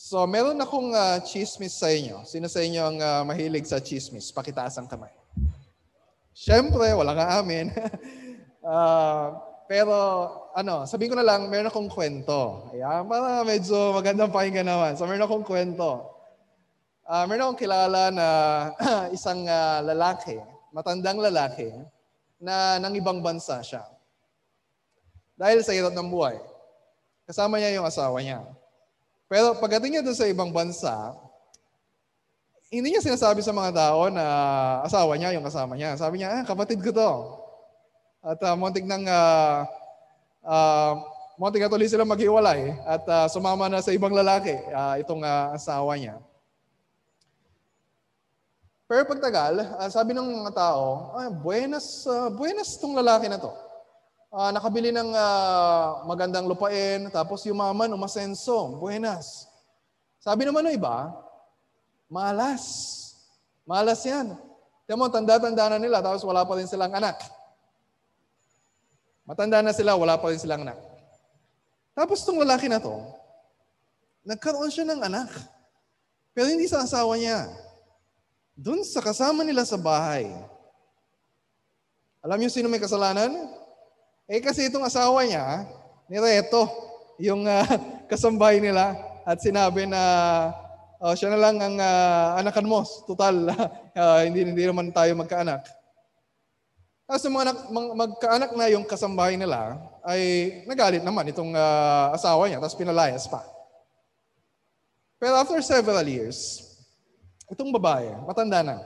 So, meron akong uh, chismis sa inyo. Sino sa inyo ang uh, mahilig sa chismis? Pakitaas ang kamay. Siyempre, wala nga amin. uh, pero, ano, sabihin ko na lang, meron akong kwento. Ayan, para medyo magandang pakinggan naman. So, meron akong kwento. Uh, meron akong kilala na isang uh, lalaki, matandang lalaki, na nang ibang bansa siya. Dahil sa hirap ng buhay. Kasama niya yung asawa niya. Pero pagdating niya doon sa ibang bansa, hindi niya sinasabi sa mga tao na asawa niya yung kasama niya. Sabi niya, ah, kapatid ko to. At uh, muntik nang uh, uh, muntik na tuloy sila maghiwalay at uh, sumama na sa ibang lalaki uh, itong uh, asawa niya. Pero pagtagal, uh, sabi ng mga tao, ah, buenas, uh, buenas tong lalaki na to uh, nakabili ng uh, magandang lupain, tapos yumaman, umasenso, buenas. Sabi naman ng iba, malas. Malas yan. Tiyan mo, tanda-tanda na nila, tapos wala pa rin silang anak. Matanda na sila, wala pa rin silang anak. Tapos itong lalaki na to, nagkaroon siya ng anak. Pero hindi sa asawa niya. Doon sa kasama nila sa bahay. Alam niyo sino may kasalanan? Eh kasi itong asawa niya, nireto yung uh, kasambahay nila at sinabi na uh, siya na lang ang uh, anakan mo. Total, uh, hindi, hindi naman tayo magkaanak. Tapos mga anak, mag, magkaanak na yung kasambahay nila, ay nagalit naman itong uh, asawa niya, tapos pinalayas pa. Pero after several years, itong babae, matanda na.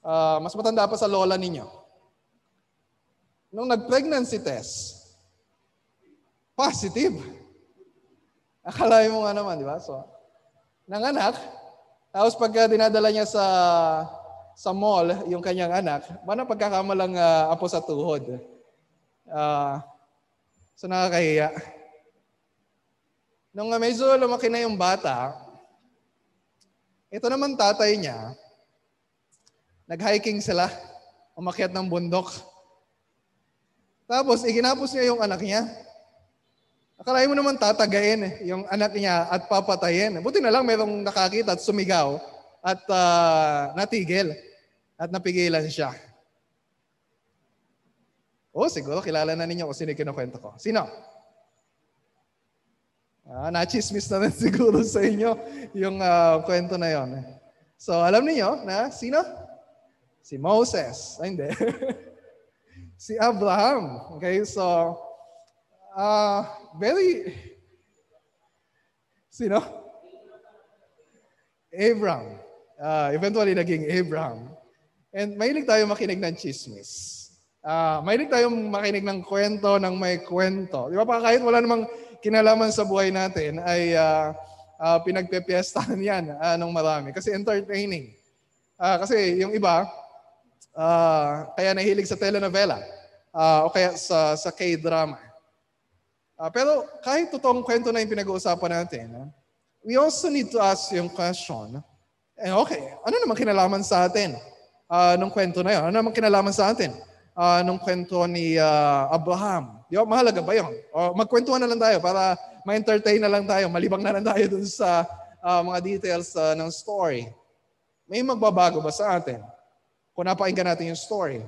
Uh, mas matanda pa sa lola ninyo nung nag-pregnancy test, positive. Akala mo nga naman, di ba? So, nanganak, tapos pagka dinadala niya sa sa mall, yung kanyang anak, mana pagkakamalang uh, apo sa tuhod. Uh, so nakakahiya. Nung medyo lumaki na yung bata, ito naman tatay niya, nag-hiking sila, umakyat ng bundok. Tapos, iginapos niya yung anak niya. Akalain mo naman tatagayin eh, yung anak niya at papatayin. Buti na lang mayroong nakakita at sumigaw at uh, natigil at napigilan siya. Oh, siguro kilala na ninyo kung sino kinukwento ko. Sino? Ah, nachismis na rin siguro sa inyo yung uh, kwento na yon. So, alam niyo na sino? Si Moses. Ay, hindi. si Abraham. Okay, so, uh, very, sino? Abraham. Uh, eventually naging Abraham. And mahilig tayo makinig ng chismis. Uh, mahilig tayo makinig ng kwento ng may kwento. Di ba pa kahit wala namang kinalaman sa buhay natin ay uh, uh, pinagpepiestahan yan uh, ng marami. Kasi entertaining. Uh, kasi yung iba, uh, kaya nahilig sa telenovela uh, o kaya sa, sa K-drama. Uh, pero kahit totoong kwento na yung pinag-uusapan natin, we also need to ask yung question, eh, okay, ano naman kinalaman sa atin uh, nung kwento na yun? Ano naman kinalaman sa atin uh, nung kwento ni uh, Abraham? Di mahalaga ba yun? O magkwentuhan na lang tayo para ma-entertain na lang tayo, malibang na lang tayo dun sa uh, mga details uh, ng story. May magbabago ba sa atin? Kung napakinggan natin yung story.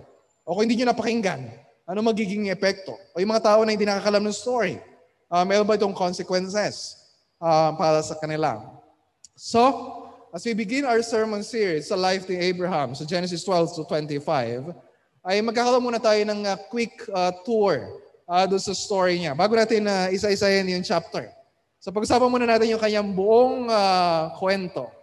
O kung hindi nyo napakinggan, ano magiging epekto? O yung mga tao na hindi nakakalam ng story, uh, meron ba itong consequences uh, para sa kanila? So, as we begin our sermon series sa life ni Abraham, sa Genesis 12 to 25, ay magkakaroon muna tayo ng uh, quick uh, tour uh, doon sa story niya. Bago natin uh, isa-isahin yung chapter. So pag-usapan muna natin yung kanyang buong uh, kwento.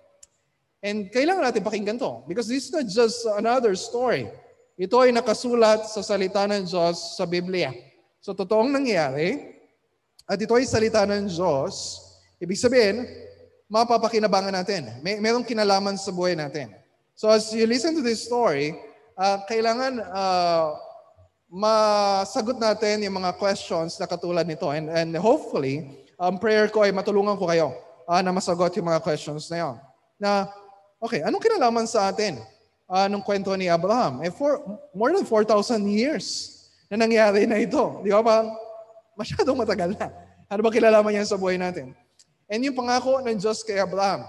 And kailangan natin pakinggan to because this is not just another story. Ito ay nakasulat sa salita ng Diyos sa Biblia. So totoong nangyari, at ito ay salita ng Diyos, ibig sabihin, mapapakinabangan natin. May merong kinalaman sa buhay natin. So as you listen to this story, uh, kailangan uh, masagot natin yung mga questions na katulad nito. And, and hopefully, ang um, prayer ko ay matulungan ko kayo uh, na masagot yung mga questions na yon. Na Okay, anong kinalaman sa atin uh, nung kwento ni Abraham? Eh, for, more than 4,000 years na nangyari na ito. Di ba? Parang masyadong matagal na. Ano ba kilalaman niya sa buhay natin? And yung pangako ng Diyos kay Abraham.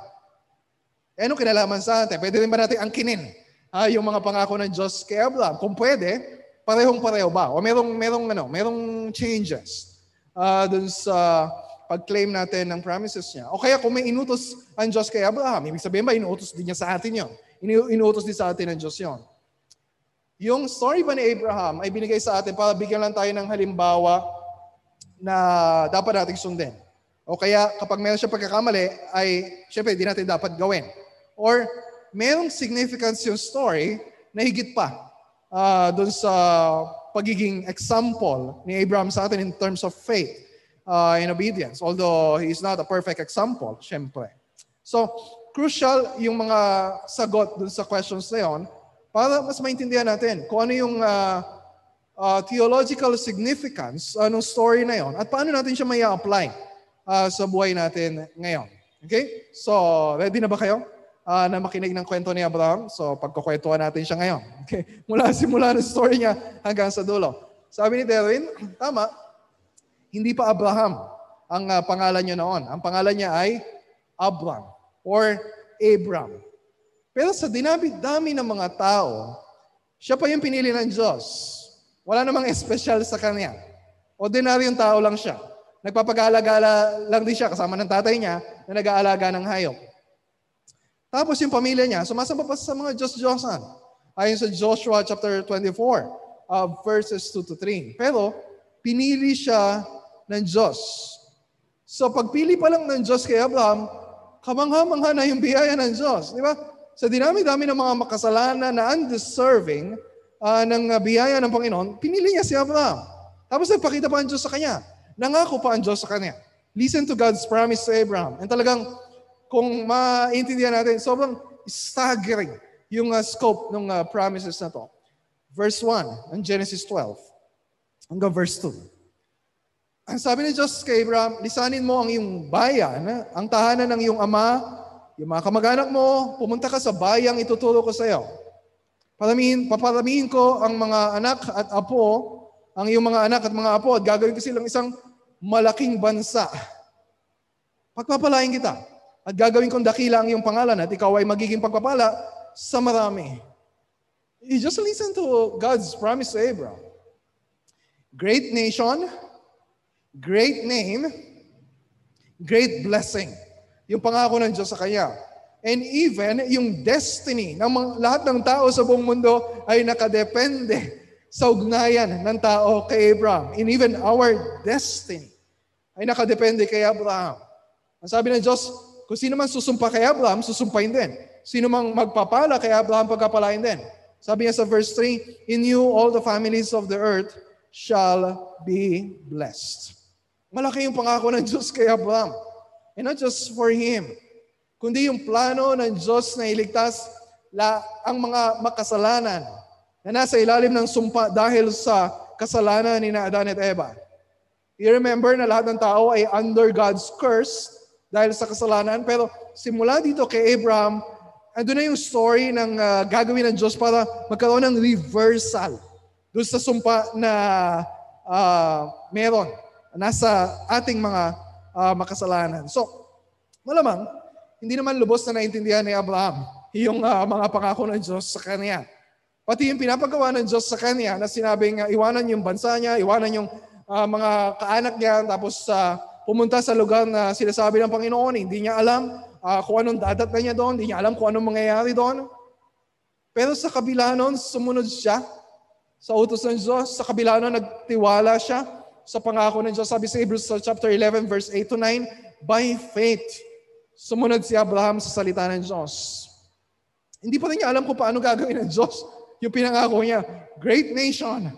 Eh, ano kinalaman sa atin? Pwede rin ba natin angkinin ah, yung mga pangako ng Diyos kay Abraham? Kung pwede, parehong-pareho ba? O merong, merong, ano, merong changes uh, dun sa pag-claim natin ng promises niya. O kaya kung may inutos ang Diyos kay Abraham, ibig sabihin ba inuutos din niya sa atin yon? Inuutos din sa atin ng Diyos yon. Yung story ba ni Abraham ay binigay sa atin para bigyan lang tayo ng halimbawa na dapat nating sundin. O kaya kapag meron siya pagkakamali, ay syempre hindi natin dapat gawin. Or merong significance yung story na higit pa uh, doon sa pagiging example ni Abraham sa atin in terms of faith uh, and obedience. Although he is not a perfect example, syempre. So, crucial yung mga sagot doon sa questions na yon para mas maintindihan natin kung ano yung uh, uh, theological significance uh, ng story na yon at paano natin siya may apply uh, sa buhay natin ngayon. Okay? So, ready na ba kayo uh, na makinig ng kwento ni Abraham? So, pagkukwentuhan natin siya ngayon. Okay? Mula simula ng story niya hanggang sa dulo. Sabi ni Derwin, tama, hindi pa Abraham ang uh, pangalan niya noon. Ang pangalan niya ay Abram or Abram. Pero sa dinami-dami ng mga tao, siya pa yung pinili ng Diyos. Wala namang espesyal sa kanya. Ordinaryong tao lang siya. Nagpapagala-gala lang din siya kasama ng tatay niya na nag-aalaga ng hayop. Tapos yung pamilya niya, sumasamba pa sa mga Diyos-Diyosan. Ayon sa Joshua chapter 24, uh, verses 2 to 3. Pero, pinili siya ng Diyos. So, pagpili pa lang ng Diyos kay Abraham, kamangha-mangha na yung biyaya ng Diyos. Di ba? Sa dinami-dami ng mga makasalanan na undeserving uh, ng uh, biyaya ng Panginoon, pinili niya si Abraham. Tapos nagpakita pa ang Diyos sa kanya. Nangako pa ang Diyos sa kanya. Listen to God's promise to Abraham. And talagang, kung maintindihan natin, sobrang staggering yung uh, scope ng uh, promises na to. Verse 1 ng Genesis 12 hanggang verse 2. Ang sabi ni Diyos kay Abraham, lisanin mo ang iyong bayan, ang tahanan ng iyong ama, yung mga kamag-anak mo, pumunta ka sa bayang ituturo ko sa iyo. Paramihin, paparamihin ko ang mga anak at apo, ang iyong mga anak at mga apo, at gagawin ko silang isang malaking bansa. Pagpapalain kita, at gagawin kong dakila ang iyong pangalan, at ikaw ay magiging pagpapala sa marami. You just listen to God's promise to Abraham. Great nation, great name, great blessing. Yung pangako ng Diyos sa kanya. And even yung destiny ng mga, lahat ng tao sa buong mundo ay nakadepende sa ugnayan ng tao kay Abraham. And even our destiny ay nakadepende kay Abraham. Ang sabi ng Diyos, kung sino man susumpa kay Abraham, susumpain din. Sino mang magpapala kay Abraham, pagkapalain din. Sabi niya sa verse 3, In you all the families of the earth shall be blessed. Malaki yung pangako ng Diyos kay Abraham. And not just for him, kundi yung plano ng Diyos na iligtas la, ang mga makasalanan na nasa ilalim ng sumpa dahil sa kasalanan ni Adan at Eva. You remember na lahat ng tao ay under God's curse dahil sa kasalanan. Pero simula dito kay Abraham, ando na yung story ng uh, gagawin ng Diyos para magkaroon ng reversal doon sa sumpa na uh, meron nasa ating mga uh, makasalanan. So, malamang, hindi naman lubos na naintindihan ni Abraham yung uh, mga pangako ng Diyos sa kanya. Pati yung pinapagawa ng Diyos sa kanya na sinabing uh, iwanan yung bansa niya, iwanan yung uh, mga kaanak niya, tapos uh, pumunta sa lugar na sinasabi ng Panginoon, hindi niya alam uh, kung anong dadat na niya doon, hindi niya alam kung anong mangyayari doon. Pero sa kabila noon, sumunod siya sa utos ng Diyos. Sa kabila noon, nagtiwala siya sa pangako ng Diyos. Sabi sa Hebrews chapter 11 verse 8 to 9, by faith, sumunod si Abraham sa salita ng Diyos. Hindi pa rin niya alam kung paano gagawin ng Diyos yung pinangako niya. Great nation.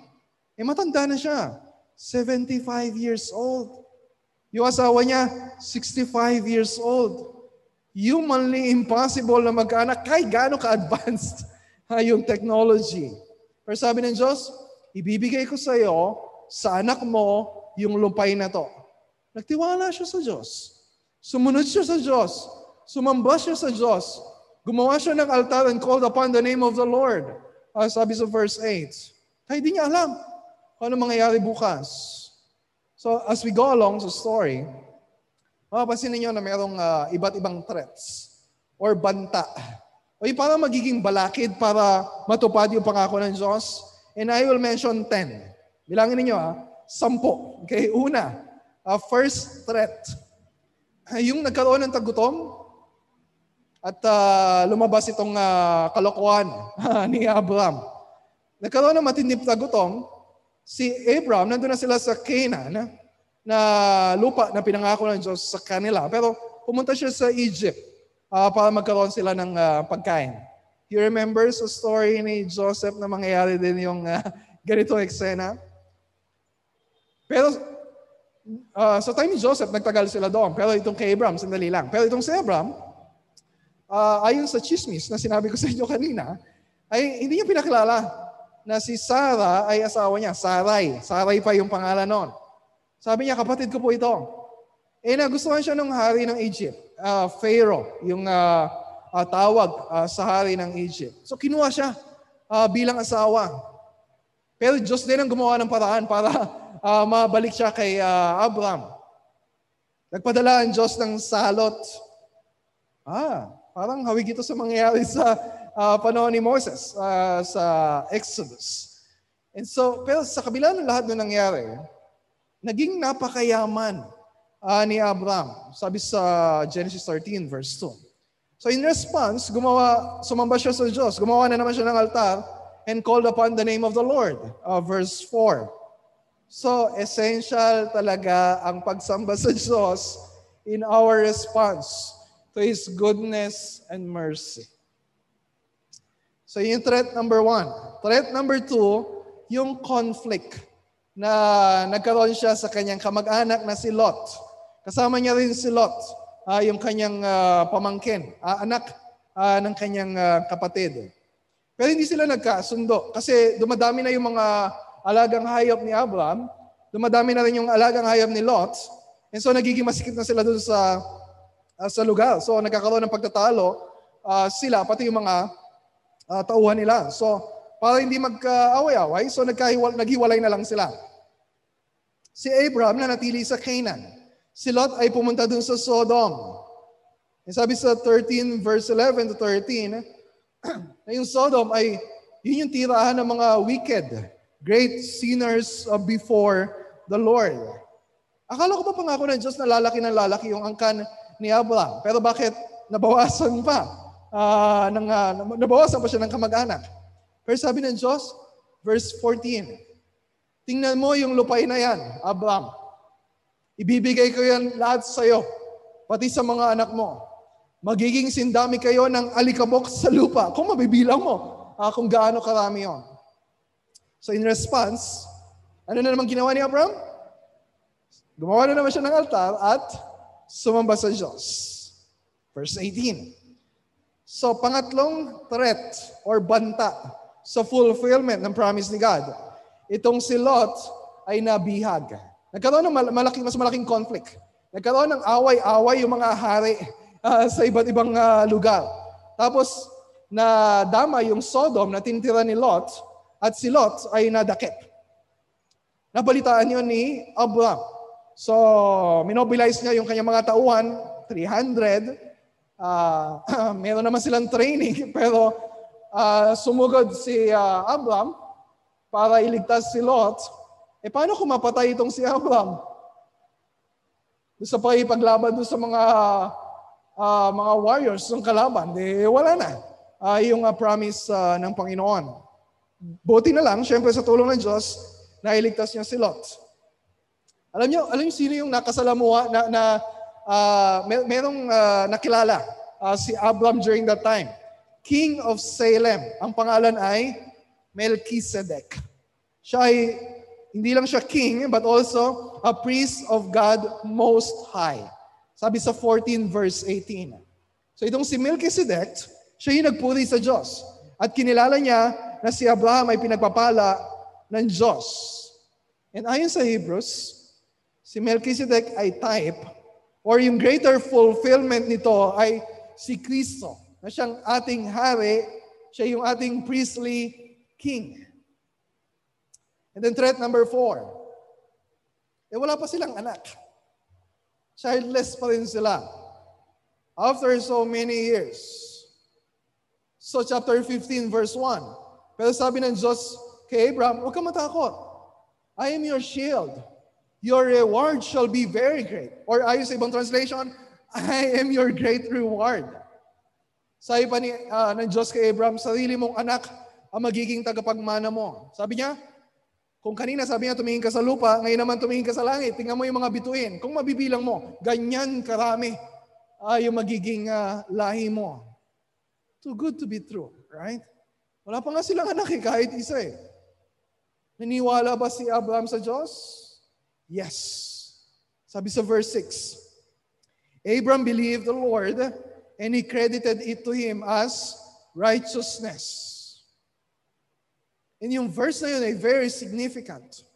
Eh matanda na siya. 75 years old. Yung asawa niya, 65 years old. Humanly impossible na mag-anak kahit gaano ka-advanced ha, yung technology. Pero sabi ng Diyos, ibibigay ko sa iyo sa anak mo yung lupay na to. Nagtiwala siya sa Diyos. Sumunod siya sa Diyos. Sumamba siya sa Diyos. Gumawa siya ng altar and called upon the name of the Lord. Uh, sabi sa verse 8. Kaya di niya alam kung ano mangyayari bukas. So as we go along sa story, mapapansin ninyo na mayroong uh, iba't ibang threats or banta. O yung parang magiging balakid para matupad yung pangako ng Diyos. And I will mention 10. Bilangin ninyo ha, sampo. Okay, una, uh, first threat. Yung nagkaroon ng tagutom at uh, lumabas itong uh, kalokohan ni Abraham. Nagkaroon ng matinding tagutom, si Abraham, nandun na sila sa Canaan, na lupa na pinangako ng Diyos sa kanila. Pero pumunta siya sa Egypt uh, para magkaroon sila ng uh, pagkain. You remember sa story ni Joseph na mangyayari din yung uh, ganito eksena? Pero uh, sa time ni Joseph, nagtagal sila doon. Pero itong kay Abraham, sandali lang. Pero itong si Abraham, uh, ayon sa chismis na sinabi ko sa inyo kanina, ay hindi niya pinakilala na si Sarah ay asawa niya. Sarai. Sarai pa yung pangalan noon. Sabi niya, kapatid ko po ito. Eh nagustuhan siya ng hari ng Egypt, uh, Pharaoh, yung uh, uh, tawag uh, sa hari ng Egypt. So kinuha siya uh, bilang asawa. Pero Diyos din ang gumawa ng paraan para uh, mabalik siya kay uh, Abraham. Nagpadala ang Diyos ng salot. Ah, parang hawig ito sa mangyayari sa uh, panahon ni Moses uh, sa Exodus. And so, pero sa kabila ng lahat ng nangyari, naging napakayaman uh, ni Abraham. Sabi sa Genesis 13 verse 2. So in response, gumawa, sumamba siya sa Diyos. Gumawa na naman siya ng altar and called upon the name of the Lord. Uh, verse 4. So essential talaga ang pagsamba sa Diyos in our response to His goodness and mercy. So yung threat number one. Threat number two, yung conflict na nagkaroon siya sa kanyang kamag-anak na si Lot. Kasama niya rin si Lot, uh, yung kanyang uh, pamangkin, uh, anak uh, ng kanyang uh, kapatid. Pero hindi sila nagkasundo kasi dumadami na yung mga alagang hayop ni Abraham, dumadami na rin yung alagang hayop ni Lot, and so nagiging masikip na sila doon sa uh, sa lugar. So nagkakaroon ng pagtatalo uh, sila, pati yung mga uh, tauhan nila. So para hindi magkaaway-away, so nagkahiwal, naghiwalay na lang sila. Si Abraham na natili sa Canaan. Si Lot ay pumunta dun sa Sodom. And sabi sa 13 verse 11 to 13, na yung Sodom ay yun yung tirahan ng mga wicked, great sinners before the Lord. Akala ko pa pangako ng Diyos na lalaki ng lalaki yung angkan ni Abraham. Pero bakit nabawasan pa? Uh, ng, uh, nabawasan pa siya ng kamag-anak. Pero sabi ng Diyos, verse 14, tingnan mo yung lupain na yan, Abraham. Ibibigay ko yan lahat sa iyo, pati sa mga anak mo. Magiging sindami kayo ng alikabok sa lupa. Kung mabibilang mo, uh, kung gaano karami yon. So in response, ano na naman ginawa ni Abraham? Gumawa na naman siya ng altar at sumamba sa Diyos. Verse 18. So pangatlong threat or banta sa fulfillment ng promise ni God. Itong si Lot ay nabihag. Nagkaroon ng malaki, mas malaking conflict. Nagkaroon ng away-away yung mga hari uh, sa iba't ibang uh, lugar. Tapos, na dama yung Sodom na tinitira ni Lot at si Lot ay nadakip. Nabalitaan yun ni Abraham. So, minobilize niya yung kanyang mga tauhan, 300. Uh, meron naman silang training, pero uh, sumugod si uh, Abraham para iligtas si Lot, eh paano kung mapatay itong si Abraham? Doon sa pakipaglaban doon sa mga uh, mga warriors ng kalaban, di wala na uh, yung uh, promise uh, ng Panginoon. Buti na lang, syempre sa tulong ng Diyos, nailigtas niya si Lot. Alam niyo, alam niyo sino yung nakasalamuha na, na uh, mer- merong uh, nakilala uh, si Abraham during that time? King of Salem. Ang pangalan ay Melchizedek. Siya ay hindi lang siya king, but also a priest of God Most High. Sabi sa 14 verse 18. So itong si Melchizedek, siya yung nagpuri sa Diyos. At kinilala niya na si Abraham ay pinagpapala ng Diyos. And ayon sa Hebrews, si Melchizedek ay type or yung greater fulfillment nito ay si Kristo na siyang ating hari, siya yung ating priestly king. And then threat number four, eh wala pa silang anak. Childless pa rin sila. After so many years. So chapter 15 verse 1. Pero sabi ng Diyos kay Abraham, huwag ka matakot. I am your shield. Your reward shall be very great. Or ayon sa ibang translation, I am your great reward. Sabi pa ni, uh, ng Diyos kay Abraham, sarili mong anak ang magiging tagapagmana mo. Sabi niya, kung kanina sabi niya tumingin ka sa lupa, ngayon naman tumingin ka sa langit, tingnan mo yung mga bituin. Kung mabibilang mo, ganyan karami uh, yung magiging uh, lahi mo. Too good to be true, right? Wala pa nga silang anak eh, kahit isa eh. Naniwala ba si Abraham sa Diyos? Yes. Sabi sa verse 6, Abraham believed the Lord and he credited it to him as righteousness. And yung verse na yun ay very significant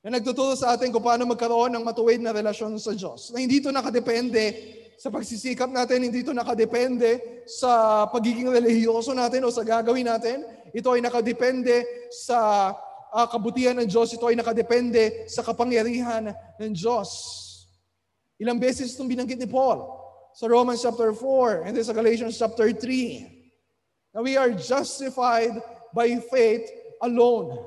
na nagtuturo sa atin kung paano magkaroon ng matuwid na relasyon sa Diyos. Na hindi ito nakadepende sa pagsisikap natin, hindi ito nakadepende sa pagiging relihiyoso natin o sa gagawin natin. Ito ay nakadepende sa uh, kabutihan ng Diyos. Ito ay nakadepende sa kapangyarihan ng Diyos. Ilang beses itong binanggit ni Paul sa Romans chapter 4 and then sa Galatians chapter 3. Now we are justified by faith alone.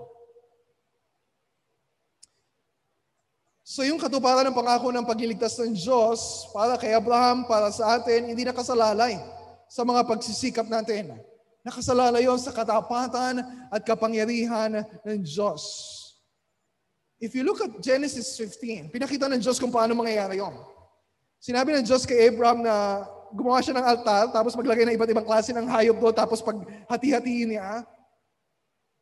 So yung katuparan ng pangako ng pagliligtas ng Diyos para kay Abraham, para sa atin, hindi nakasalalay sa mga pagsisikap natin. Nakasalalay yon sa katapatan at kapangyarihan ng Diyos. If you look at Genesis 15, pinakita ng Diyos kung paano mangyayari yon. Sinabi ng Diyos kay Abraham na gumawa siya ng altar, tapos maglagay ng iba't ibang klase ng hayop doon, tapos pag hati-hatiin niya.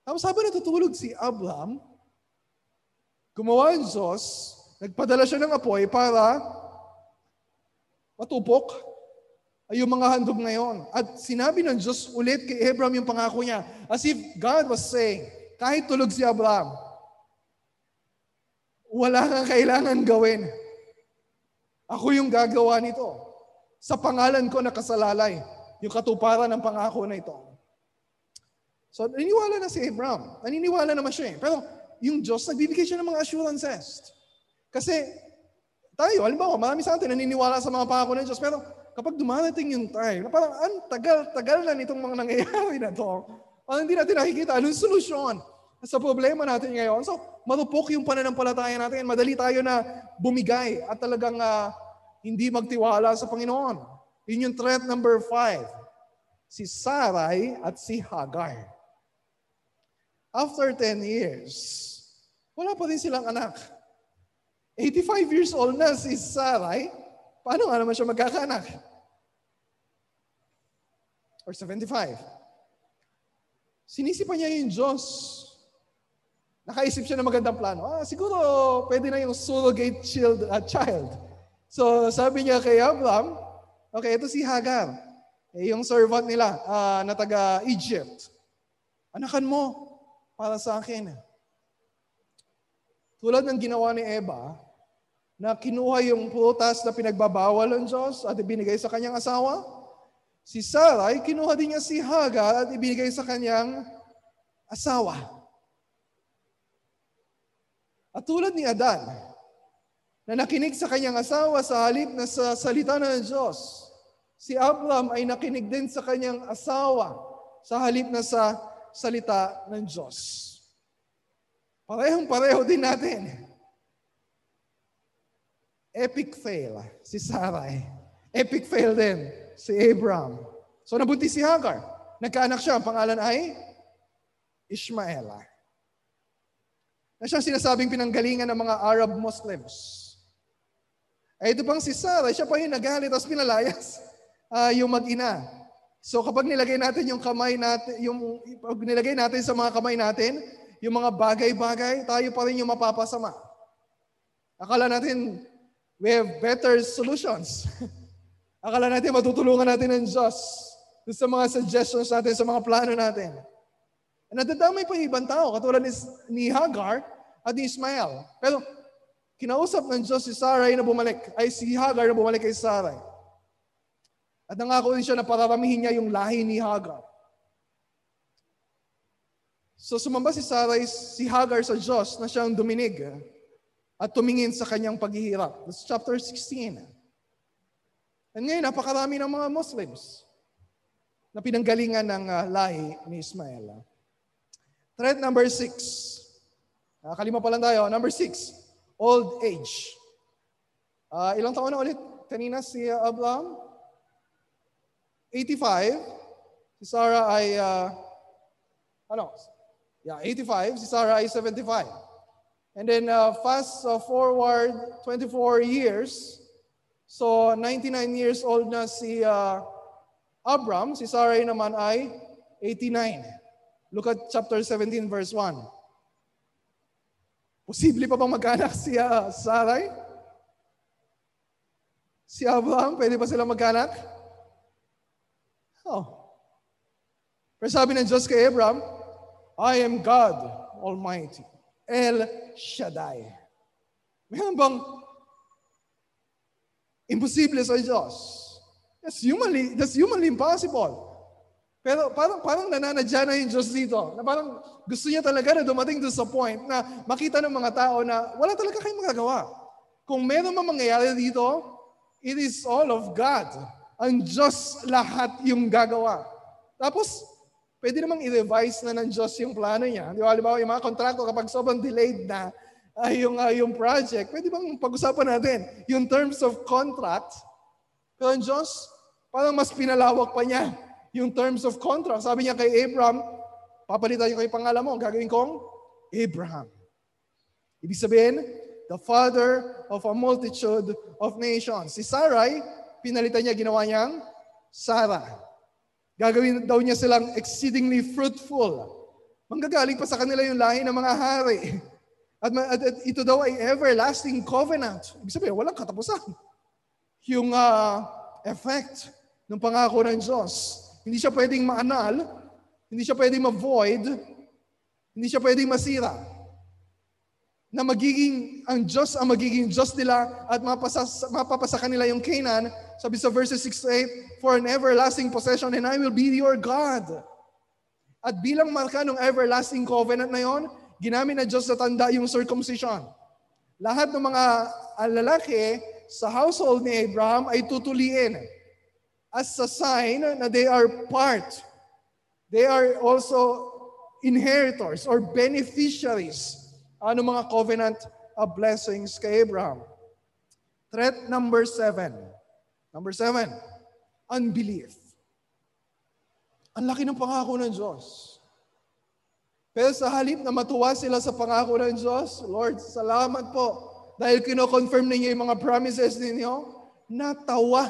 Tapos habang natutulog si Abraham, Gumawa ang Diyos, nagpadala siya ng apoy para matupok ay yung mga handog ngayon. At sinabi ng Diyos ulit kay Abraham yung pangako niya. As if God was saying, kahit tulog si Abraham, wala kang kailangan gawin. Ako yung gagawa nito. Sa pangalan ko nakasalalay yung katuparan ng pangako na ito. So, naniniwala na si Abraham. Naniniwala naman siya eh. Pero yung Diyos, nagbibigay siya ng mga assurances. Kasi tayo, halimbawa, marami sa atin naniniwala sa mga pangako ng Diyos, pero kapag dumarating yung time, parang ang tagal-tagal na nitong mga nangyayari na to, parang hindi natin nakikita anong solusyon sa problema natin ngayon. So, marupok yung pananampalataya natin. Madali tayo na bumigay at talagang uh, hindi magtiwala sa Panginoon. Yun yung threat number five. Si Sarai at si Hagar. After 10 years, wala pa rin silang anak. 85 years old na si Sarai. Paano nga naman siya magkakaanak? Or 75. Sinisipa niya yung Diyos. Nakaisip siya ng magandang plano. Ah, siguro pwede na yung surrogate child, uh, child. So sabi niya kay Abraham, okay, ito si Hagar. Eh, yung servant nila uh, na taga Egypt. Anakan mo para sa akin. Tulad ng ginawa ni Eva, na kinuha yung prutas na pinagbabawal ng Diyos at ibinigay sa kanyang asawa, si Sarai, kinuha din niya si Hagar at ibinigay sa kanyang asawa. At tulad ni Adan, na nakinig sa kanyang asawa sa halip na sa salita ng Diyos, si Abraham ay nakinig din sa kanyang asawa sa halip na sa salita ng Diyos. Parehong pareho din natin. Epic fail si Sarai. Epic fail din si Abraham. So nabuntis si Hagar. Nagkaanak siya. Ang pangalan ay Ishmaela. Na siyang sinasabing pinanggalingan ng mga Arab Muslims. Ay ito pang si Sarah, siya pa yung nagalit tapos pinalayas uh, yung mag-ina. So kapag nilagay natin yung kamay natin, yung pag nilagay natin sa mga kamay natin, yung mga bagay-bagay, tayo pa rin yung mapapasama. Akala natin, we have better solutions. Akala natin, matutulungan natin ng Diyos sa mga suggestions natin, sa mga plano natin. And nadadamay pa yung ibang tao, katulad ni, ni Hagar at ni Ismael. Pero kinausap ng Diyos si Sarai na bumalik, ay si Hagar na bumalik kay Sarai. At nangako din siya na pararamihin niya yung lahi ni Hagar. So sumamba si Sarai, si Hagar sa Diyos na siyang duminig at tumingin sa kanyang paghihirap. That's chapter 16. And ngayon, napakarami ng mga Muslims na pinanggalingan ng uh, lahi ni Ismael. Threat number six. Nakakalima pa lang tayo. Number six, old age. Uh, ilang taon na ulit kanina si uh, Abraham? 85. Si Sarah ay, uh, ano? Yeah, 85. Si Sarah ay 75. And then uh, fast uh, forward 24 years. So 99 years old na si uh, Abram, si Sarai naman ay 89. Look at chapter 17 verse 1. Posible pa bang magkaanak si uh, Sarai? Si Abraham, pwede ba sila magkaanak? Oh. Pero sabi ng Diyos kay Abraham, I am God Almighty. El Shaddai. Mayroon bang imposible sa Diyos? That's humanly, that's humanly impossible. Pero parang, parang nananadya na yung Diyos dito. Na parang gusto niya talaga na dumating doon sa point na makita ng mga tao na wala talaga kayong magagawa. Kung meron mang mangyayari dito, it is all of God. Ang Diyos lahat yung gagawa. Tapos, pwede namang i-revise na ng Diyos yung plano niya. Di ba? Halimbawa, yung mga kontrakto, kapag sobrang delayed na uh, yung, uh, yung project, pwede bang pag-usapan natin yung terms of contract? Pero ang Diyos, parang mas pinalawak pa niya yung terms of contract. Sabi niya kay Abraham, papalitan niyo kay pangalan mo, gagawin kong Abraham. Ibig sabihin, the father of a multitude of nations. Si Sarai, pinalitan niya, ginawa niyang Sarah. Gagawin daw niya silang exceedingly fruitful. Manggagaling pa sa kanila yung lahi ng mga hari. At, at, at ito daw ay everlasting covenant. Ibig sabihin, walang katapusan. Yung uh, effect ng pangako ng Diyos. Hindi siya pwedeng maanal, hindi siya pwedeng ma-void, hindi siya pwedeng masira na magiging, ang Diyos ang magiging Diyos nila at mapasa, mapapasa kanila yung Canaan. Sabi sa verses 6 to 8, For an everlasting possession and I will be your God. At bilang marka ng everlasting covenant na yon, ginamit na Diyos sa tanda yung circumcision. Lahat ng mga lalaki sa household ni Abraham ay tutuliin as a sign na they are part. They are also inheritors or beneficiaries ano mga covenant of blessings kay Abraham? Threat number seven. Number seven, unbelief. Ang laki ng pangako ng Diyos. Pero sa halip na matuwa sila sa pangako ng Diyos, Lord, salamat po. Dahil kino-confirm ninyo yung mga promises ninyo, natawa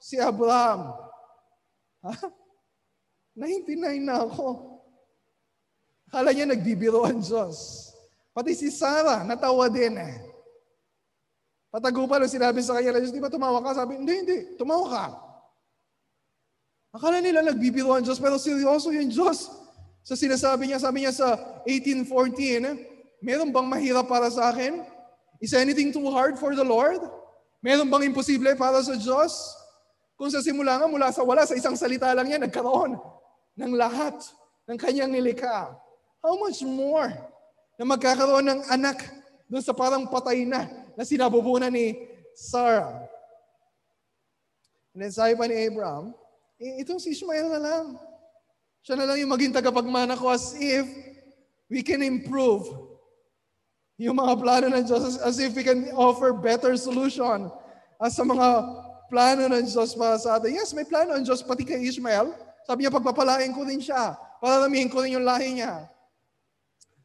si Abraham. Ha? 99 na ako. Kala niya nagbibiro ang Diyos. Pati si Sarah, natawa din eh. Patagupan nung sinabi sa kanya, Diyos, di ba tumawa ka? Sabi, hindi, hindi, tumawa ka. Akala nila nagbibiro ang Diyos, pero seryoso yung Diyos. Sa sinasabi niya, sabi niya sa 18.14, meron bang mahirap para sa akin? Is anything too hard for the Lord? Meron bang imposible para sa Diyos? Kung sa simula nga, mula sa wala, sa isang salita lang yan, nagkaroon ng lahat ng kanyang nilikha. How much more na magkakaroon ng anak doon sa parang patay na na sinabubunan ni Sarah. And then sabi pa ni Abraham, eh, itong si Ishmael na lang. Siya na lang yung maging tagapagmana ko as if we can improve yung mga plano ng Diyos as if we can offer better solution as sa mga plano ng Diyos para sa atin. Yes, may plano ng Diyos pati kay Ishmael. Sabi niya, pagpapalain ko rin siya. Paramihin ko rin yung lahi niya.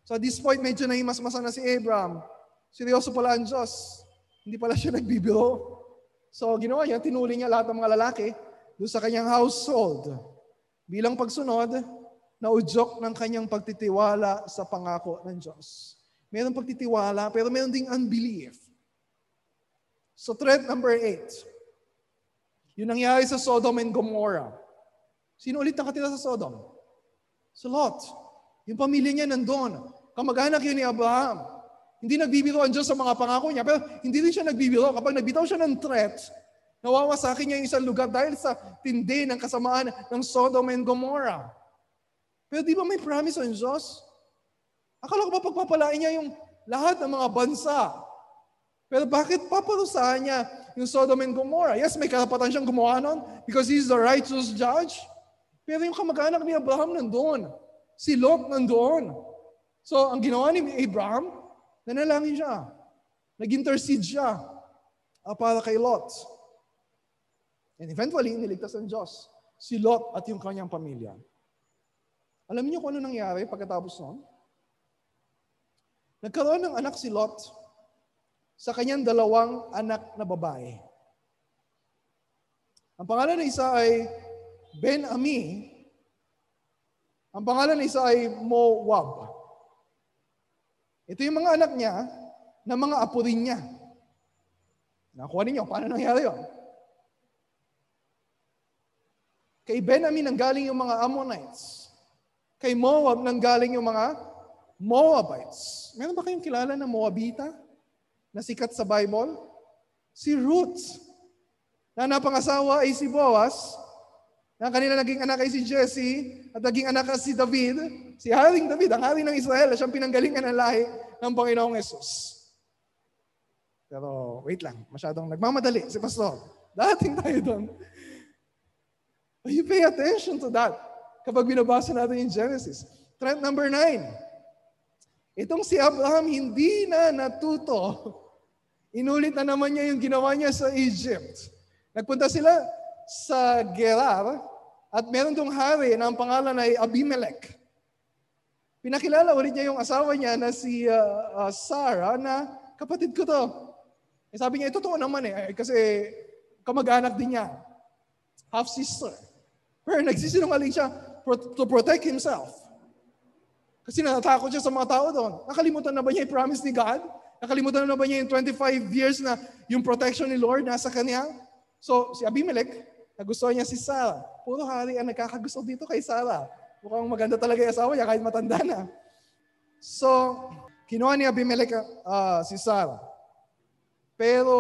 So at this point, medyo nahimasmasa na si Abraham. Seryoso pala ang Diyos. Hindi pala siya nagbibiro. So ginawa niya, tinuli niya lahat ng mga lalaki doon sa kanyang household. Bilang pagsunod, naudyok ng kanyang pagtitiwala sa pangako ng Diyos. Meron pagtitiwala, pero meron ding unbelief. So threat number eight. Yun nangyari sa Sodom and Gomorrah. Sino ulit nakatira sa Sodom? Si Lot. Yung pamilya niya nandun. Kamag-anak yun ni Abraham. Hindi nagbibiro ang Diyos sa mga pangako niya, pero hindi rin siya nagbibiro. Kapag nagbitaw siya ng threat, nawawasakin niya yung isang lugar dahil sa tindi ng kasamaan ng Sodom and Gomorrah. Pero di ba may promise ang Diyos? Akala ko ba pagpapalain niya yung lahat ng mga bansa? Pero bakit paparusahan niya yung Sodom and Gomorrah? Yes, may karapatan siyang gumawa nun because he's the righteous judge. Pero yung kamag-anak ni Abraham nandoon. Si Lot nandoon. So, ang ginawa ni Abraham, nanalangin siya. Nag-intercede siya uh, para kay Lot. And eventually, niligtas ng Diyos si Lot at yung kanyang pamilya. Alam niyo kung ano nangyari pagkatapos noon? Nagkaroon ng anak si Lot sa kanyang dalawang anak na babae. Ang pangalan ng isa ay Ben-Ami. Ang pangalan ng isa ay Moab. Ito yung mga anak niya na mga apo rin niya. Nakuha ninyo, paano nangyari yun? Kay Ben-Ami nang galing yung mga Ammonites. Kay Moab nang galing yung mga Moabites. Meron ba kayong kilala na Moabita na sikat sa Bible? Si Ruth. Na napangasawa ay si Boaz na kanila naging anak ay si Jesse at naging anak si David, si Haring David, ang hari ng Israel, siyang pinanggalingan ng lahi ng Panginoong Yesus. Pero wait lang, masyadong nagmamadali si Pastor. Dating tayo doon. But you pay attention to that kapag binabasa natin yung Genesis. Trend number nine. Itong si Abraham hindi na natuto. Inulit na naman niya yung ginawa niya sa Egypt. Nagpunta sila sa Gerar at meron dong hari na ang pangalan ay Abimelech. Pinakilala ulit niya yung asawa niya na si uh, uh, Sarah na kapatid ko to. Eh, sabi niya, totoo naman eh, kasi kamag-anak din niya. Half-sister. Pero nagsisinungaling siya to protect himself. Kasi natatakot siya sa mga tao doon. Nakalimutan na ba niya yung promise ni God? Nakalimutan na ba niya yung 25 years na yung protection ni Lord nasa kanya? So, si Abimelech, Nagustuhan niya si Sarah. Puro hari ang nagkakagusto dito kay Sarah. Mukhang maganda talaga yung asawa niya kahit matanda na. So, kinuha ni Abimelech uh, si Sarah. Pero,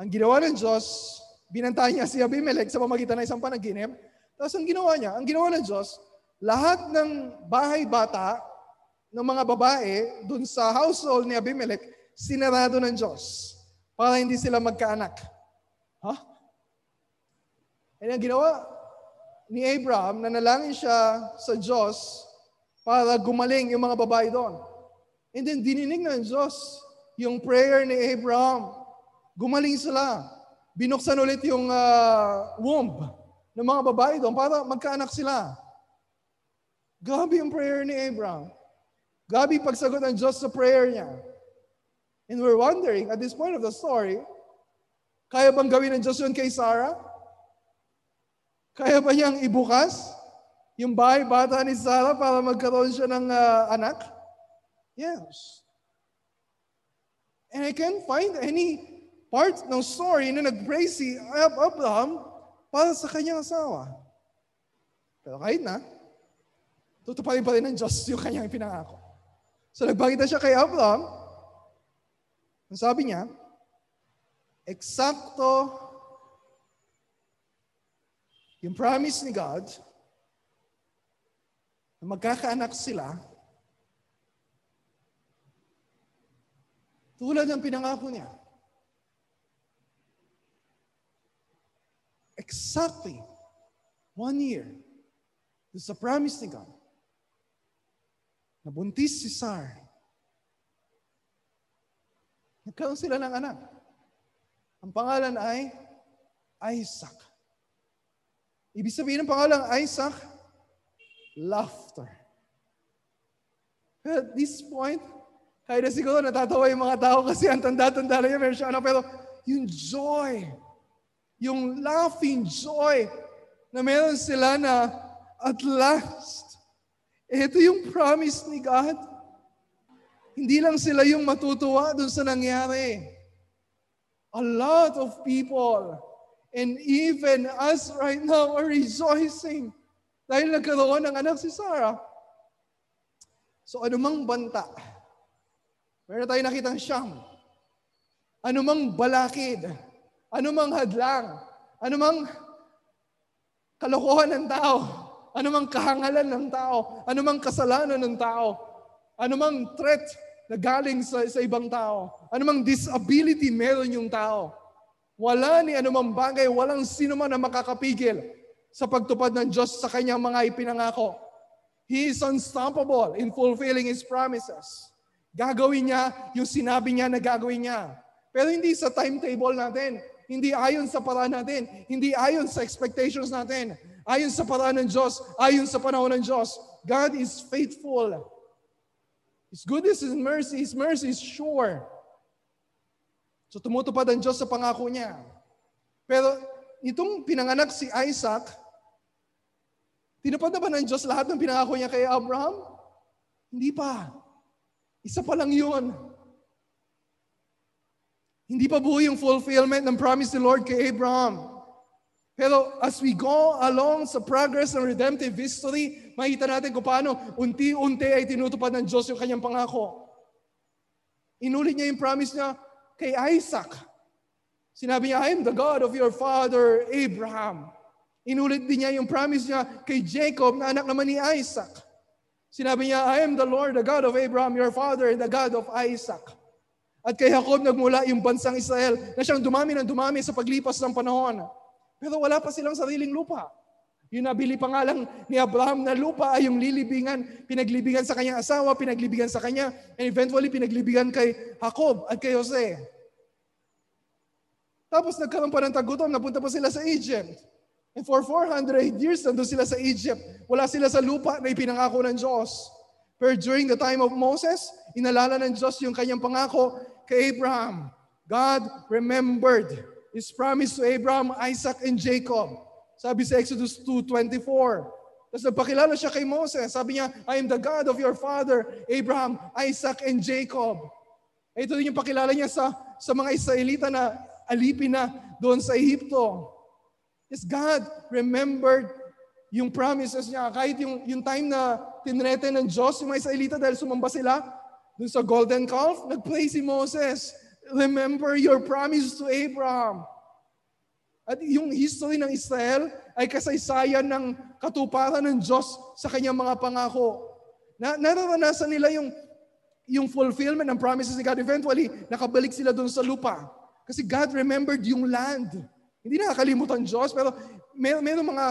ang ginawa ng Diyos, binantayan niya si Abimelech sa pamagitan ng isang panaginip. Tapos ang ginawa niya, ang ginawa ng Diyos, lahat ng bahay bata ng mga babae dun sa household ni Abimelech, sinarado ng Diyos para hindi sila magkaanak. Ha? Huh? And ang ginawa ni Abraham, nanalangin siya sa Diyos para gumaling yung mga babae doon. And then dininig ng Diyos yung prayer ni Abraham. Gumaling sila. Binuksan ulit yung uh, womb ng mga babae doon para magkaanak sila. Grabe yung prayer ni Abraham. Grabe pagsagot ng Diyos sa prayer niya. And we're wondering, at this point of the story, kaya bang gawin ng Diyos yun kay Sarah? Kaya ba niyang ibukas yung bahay bata ni Sarah para magkaroon siya ng uh, anak? Yes. And I can't find any part ng story na nag-pray si Abraham para sa kanyang asawa. Pero kahit na, tutuparin pa rin ng Diyos yung kanyang ipinangako. So nagpakita siya kay Abraham, ang sabi niya, eksakto yung promise ni God na magkakaanak sila tulad ng pinangako niya. Exactly one year. This is a promise ni God. Nabuntis si Sar. Nagkaroon sila ng anak. Ang pangalan ay Isaac. Ibig sabihin ng pangalang Isaac, laughter. At this point, kaya na siguro natatawa yung mga tao kasi ang tanda-tanda na yun, meron siya ano, pero yung joy, yung laughing joy na meron sila na at last, ito yung promise ni God. Hindi lang sila yung matutuwa dun sa nangyari. A lot of people And even us right now are rejoicing dahil nagkaroon ng anak si Sarah. So anumang banta, meron tayo nakitang siyam. Anumang balakid, anumang hadlang, anumang kalokohan ng tao, anumang kahangalan ng tao, anumang kasalanan ng tao, anumang threat na galing sa, sa ibang tao. Anumang disability meron yung tao. Wala ni anumang bagay, walang sino man na makakapigil sa pagtupad ng Diyos sa kanyang mga ipinangako. He is unstoppable in fulfilling His promises. Gagawin niya yung sinabi niya na gagawin niya. Pero hindi sa timetable natin. Hindi ayon sa paraan natin. Hindi ayon sa expectations natin. Ayon sa paraan ng Diyos. Ayon sa panahon ng Diyos. God is faithful. His goodness and mercy, His mercy is sure. So tumutupad ang Diyos sa pangako niya. Pero itong pinanganak si Isaac, tinupad na ba ng Diyos lahat ng pinangako niya kay Abraham? Hindi pa. Isa pa lang yun. Hindi pa buo yung fulfillment ng promise ni Lord kay Abraham. Pero as we go along sa progress ng redemptive history, makita natin kung paano unti-unti ay tinutupad ng Diyos yung kanyang pangako. Inulit niya yung promise niya kay Isaac. Sinabi niya, I am the God of your father Abraham. Inulit din niya yung promise niya kay Jacob na anak naman ni Isaac. Sinabi niya, I am the Lord, the God of Abraham, your father, and the God of Isaac. At kay Jacob nagmula yung bansang Israel na siyang dumami ng dumami sa paglipas ng panahon. Pero wala pa silang sariling lupa. Yung nabili pa nga lang ni Abraham na lupa ay yung lilibingan, pinaglibigan sa kanyang asawa, pinaglibigan sa kanya, and eventually pinaglibigan kay Jacob at kay Jose. Tapos nagkaroon pa ng tagutom, napunta pa sila sa Egypt. And for 400 years, nandun sila sa Egypt. Wala sila sa lupa na ipinangako ng Diyos. Pero during the time of Moses, inalala ng Diyos yung kanyang pangako kay Abraham. God remembered His promise to Abraham, Isaac, and Jacob. Sabi sa Exodus 2.24. Tapos nagpakilala siya kay Moses. Sabi niya, I am the God of your father, Abraham, Isaac, and Jacob. Ito din yung pakilala niya sa, sa mga Israelita na alipin na doon sa Ehipto. Yes, God remembered yung promises niya. Kahit yung, yung time na tinrete ng Diyos yung mga Israelita dahil sumamba sila, Doon sa golden calf, nag-pray si Moses, remember your promise to Abraham. At yung history ng Israel ay kasaysayan ng katuparan ng Diyos sa kanyang mga pangako. Na, nararanasan nila yung, yung fulfillment ng promises ni God. Eventually, nakabalik sila doon sa lupa. Kasi God remembered yung land. Hindi nakakalimutan Diyos, pero may, may mga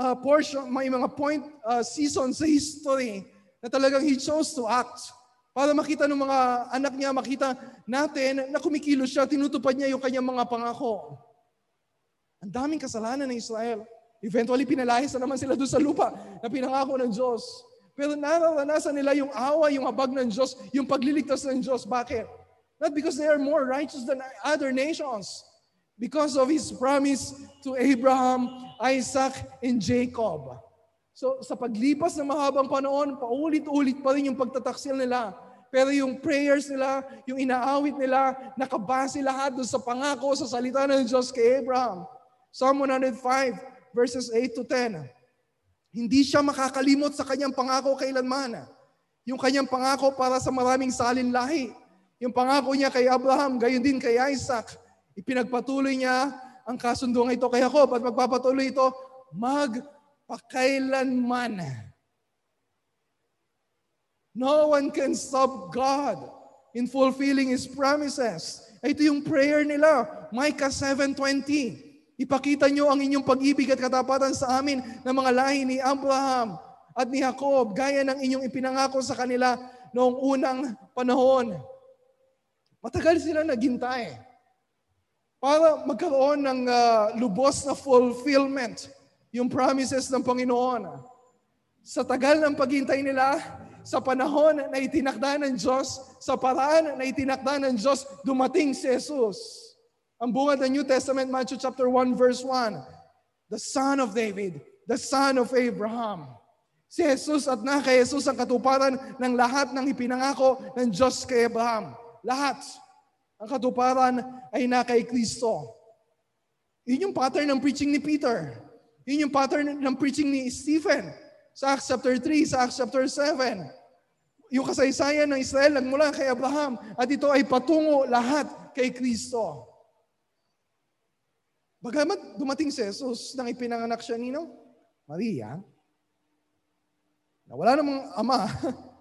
uh, portion, may mga point, uh, season sa history na talagang He chose to act. Para makita ng mga anak niya, makita natin na kumikilos siya, tinutupad niya yung kanyang mga pangako. Ang daming kasalanan ng Israel. Eventually, pinalayas na naman sila doon sa lupa na pinangako ng Diyos. Pero nararanasan nila yung awa, yung habag ng Diyos, yung pagliligtas ng Diyos. Bakit? Not because they are more righteous than other nations. Because of His promise to Abraham, Isaac, and Jacob. So sa paglipas ng mahabang panahon, paulit-ulit pa rin yung pagtataksil nila pero yung prayers nila, yung inaawit nila, nakabase lahat doon sa pangako, sa salita ng Diyos kay Abraham. Psalm 105 verses 8 to 10. Hindi siya makakalimot sa kanyang pangako kailanman. Yung kanyang pangako para sa maraming salin lahi. Yung pangako niya kay Abraham, gayon din kay Isaac. Ipinagpatuloy niya ang kasunduang ito kay Jacob at magpapatuloy ito magpakailanman. No one can stop God in fulfilling His promises. Ito yung prayer nila, Micah 7.20. Ipakita nyo ang inyong pag-ibig at katapatan sa amin ng mga lahi ni Abraham at ni Jacob, gaya ng inyong ipinangako sa kanila noong unang panahon. Matagal sila naghintay para magkaroon ng uh, lubos na fulfillment yung promises ng Panginoon. Sa tagal ng paghintay nila, sa panahon na itinakda ng Diyos, sa paraan na itinakda ng Diyos, dumating si Jesus. Ang bunga ng New Testament, Matthew chapter 1, verse 1. The son of David, the son of Abraham. Si Jesus at na kay Jesus ang katuparan ng lahat ng ipinangako ng Diyos kay Abraham. Lahat. Ang katuparan ay na kay Kristo. Yun yung pattern ng preaching ni Peter. Yun yung pattern ng preaching ni Stephen sa Acts chapter 3, sa Acts chapter 7. Yung kasaysayan ng Israel nagmula kay Abraham at ito ay patungo lahat kay Kristo. Bagamat dumating si Jesus nang ipinanganak siya nino, Maria, na wala namang ama,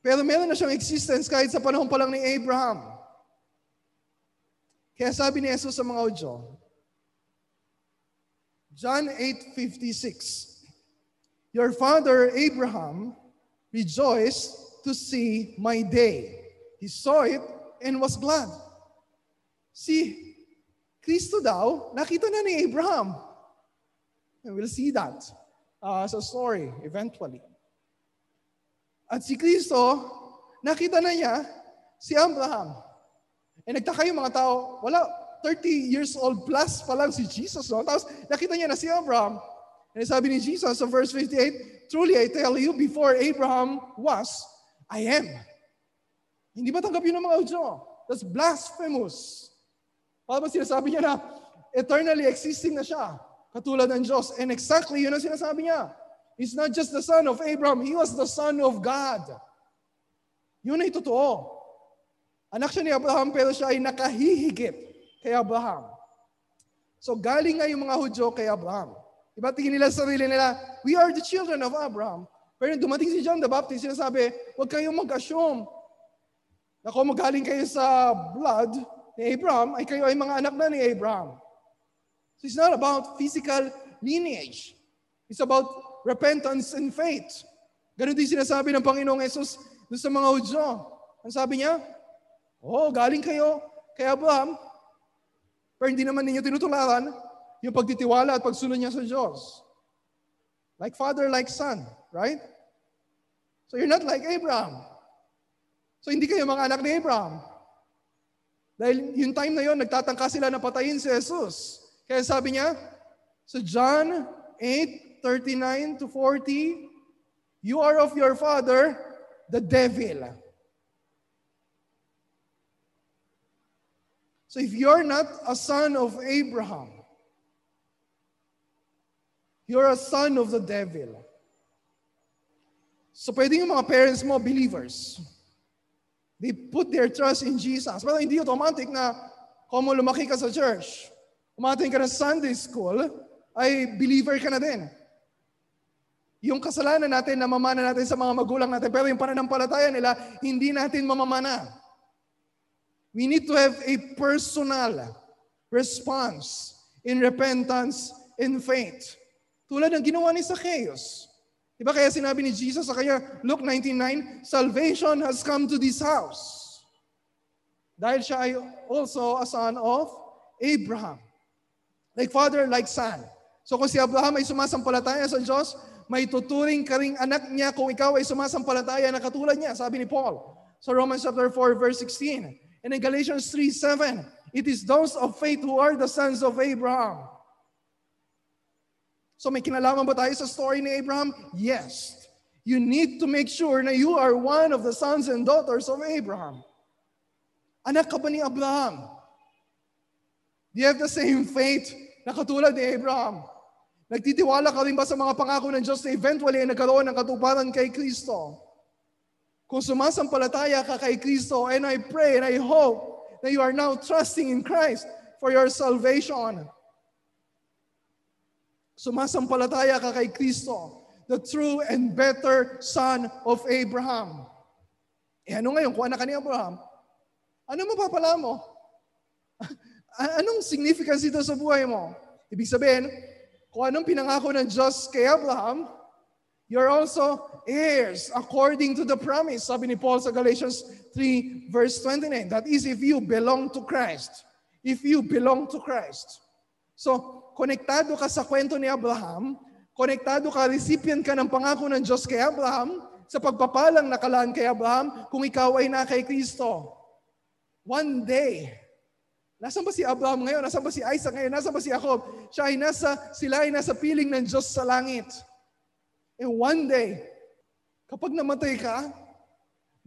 Pero meron na siyang existence kahit sa panahon pa lang ni Abraham. Kaya sabi ni Jesus sa mga Udyo, John 8:56. Your father Abraham rejoiced to see my day. He saw it and was glad. Si Kristo daw, nakita na ni Abraham. And we'll see that uh, as a story eventually. At si Kristo, nakita na niya si Abraham. And nagtaka yung mga tao, wala, 30 years old plus pa lang si Jesus. No? Tapos nakita niya na si Abraham. And sabi ni Jesus sa verse 58, Truly I tell you, before Abraham was, I am. Hindi ba tanggap yun ng mga Udyo? That's blasphemous. Ba sinasabi niya na eternally existing na siya? Katulad ng Diyos. And exactly yun ang sinasabi niya. He's not just the son of Abraham, he was the son of God. Yun ay totoo. Anak siya ni Abraham pero siya ay nakahihigit kay Abraham. So galing nga yung mga Hudyo kay Abraham. Diba tingin nila sa sarili nila, we are the children of Abraham. Pero dumating si John the Baptist, sinasabi, huwag kayong mag-assume na kung magaling kayo sa blood ni Abraham, ay kayo ay mga anak na ni Abraham. So it's not about physical lineage. It's about repentance and faith. Ganon din sinasabi ng Panginoong Yesus sa mga Hudyo. Ang sabi niya, Oh, galing kayo kay Abraham, pero hindi naman ninyo tinutularan yung pagtitiwala at pagsunod niya sa Diyos. Like father, like son, right? So you're not like Abraham. So hindi kayo mga anak ni Abraham. Dahil yung time na yon nagtatangka sila na patayin si Jesus. Kaya sabi niya, sa John 8, 39 to 40, you are of your father, the devil. So if you're not a son of Abraham, you're a son of the devil. So pwede yung mga parents mo, believers. They put their trust in Jesus. Pero hindi automatic na kung lumaki ka sa church, umating ka na Sunday school, ay believer ka na din yung kasalanan natin na mamana natin sa mga magulang natin, pero yung pananampalataya nila, hindi natin mamamana. We need to have a personal response in repentance and faith. Tulad ng ginawa ni Zacchaeus. Diba kaya sinabi ni Jesus sa kanya, Luke 19.9, Salvation has come to this house. Dahil siya ay also a son of Abraham. Like father, like son. So kung si Abraham ay sumasampalataya sa Diyos, may tuturing ka ring anak niya kung ikaw ay sumasampalataya na katulad niya, sabi ni Paul. Sa Romans chapter 4 verse 16. And in Galatians 3, 7, it is those of faith who are the sons of Abraham. So may kinalaman ba tayo sa story ni Abraham? Yes. You need to make sure na you are one of the sons and daughters of Abraham. Anak ka ba ni Abraham? Do you have the same faith na katulad ni Abraham? Nagtitiwala ka rin ba sa mga pangako ng Diyos na eventually ay nagkaroon ng katuparan kay Kristo? Kung sumasampalataya ka kay Kristo, and I pray and I hope that you are now trusting in Christ for your salvation. Sumasampalataya ka kay Kristo, the true and better Son of Abraham. Eh ano ngayon, kung anak ka ni Abraham, ano mapapala mo? Anong significance ito sa buhay mo? Ibig sabihin, kung anong pinangako ng Diyos kay Abraham, you're also heirs according to the promise. Sabi ni Paul sa Galatians 3 verse 29. That is if you belong to Christ. If you belong to Christ. So, konektado ka sa kwento ni Abraham, konektado ka, recipient ka ng pangako ng Diyos kay Abraham, sa pagpapalang nakalaan kay Abraham, kung ikaw ay na kay Kristo. One day, Nasaan ba si Abraham ngayon? Nasaan ba si Isaac ngayon? Nasaan ba si Jacob? Siya ay nasa, sila ay nasa piling ng Diyos sa langit. And one day, kapag namatay ka,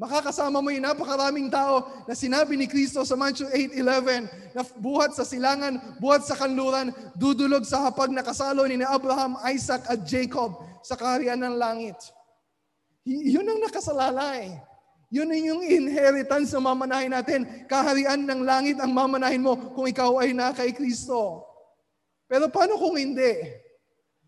makakasama mo yung napakaraming tao na sinabi ni Kristo sa Matthew 8.11 na buhat sa silangan, buhat sa kanluran, dudulog sa hapag na kasalo ni Abraham, Isaac at Jacob sa kaharian ng langit. Yun ang nakasalalay. Yun yung inheritance na mamanahin natin. Kaharian ng langit ang mamanahin mo kung ikaw ay na kay Kristo. Pero paano kung hindi?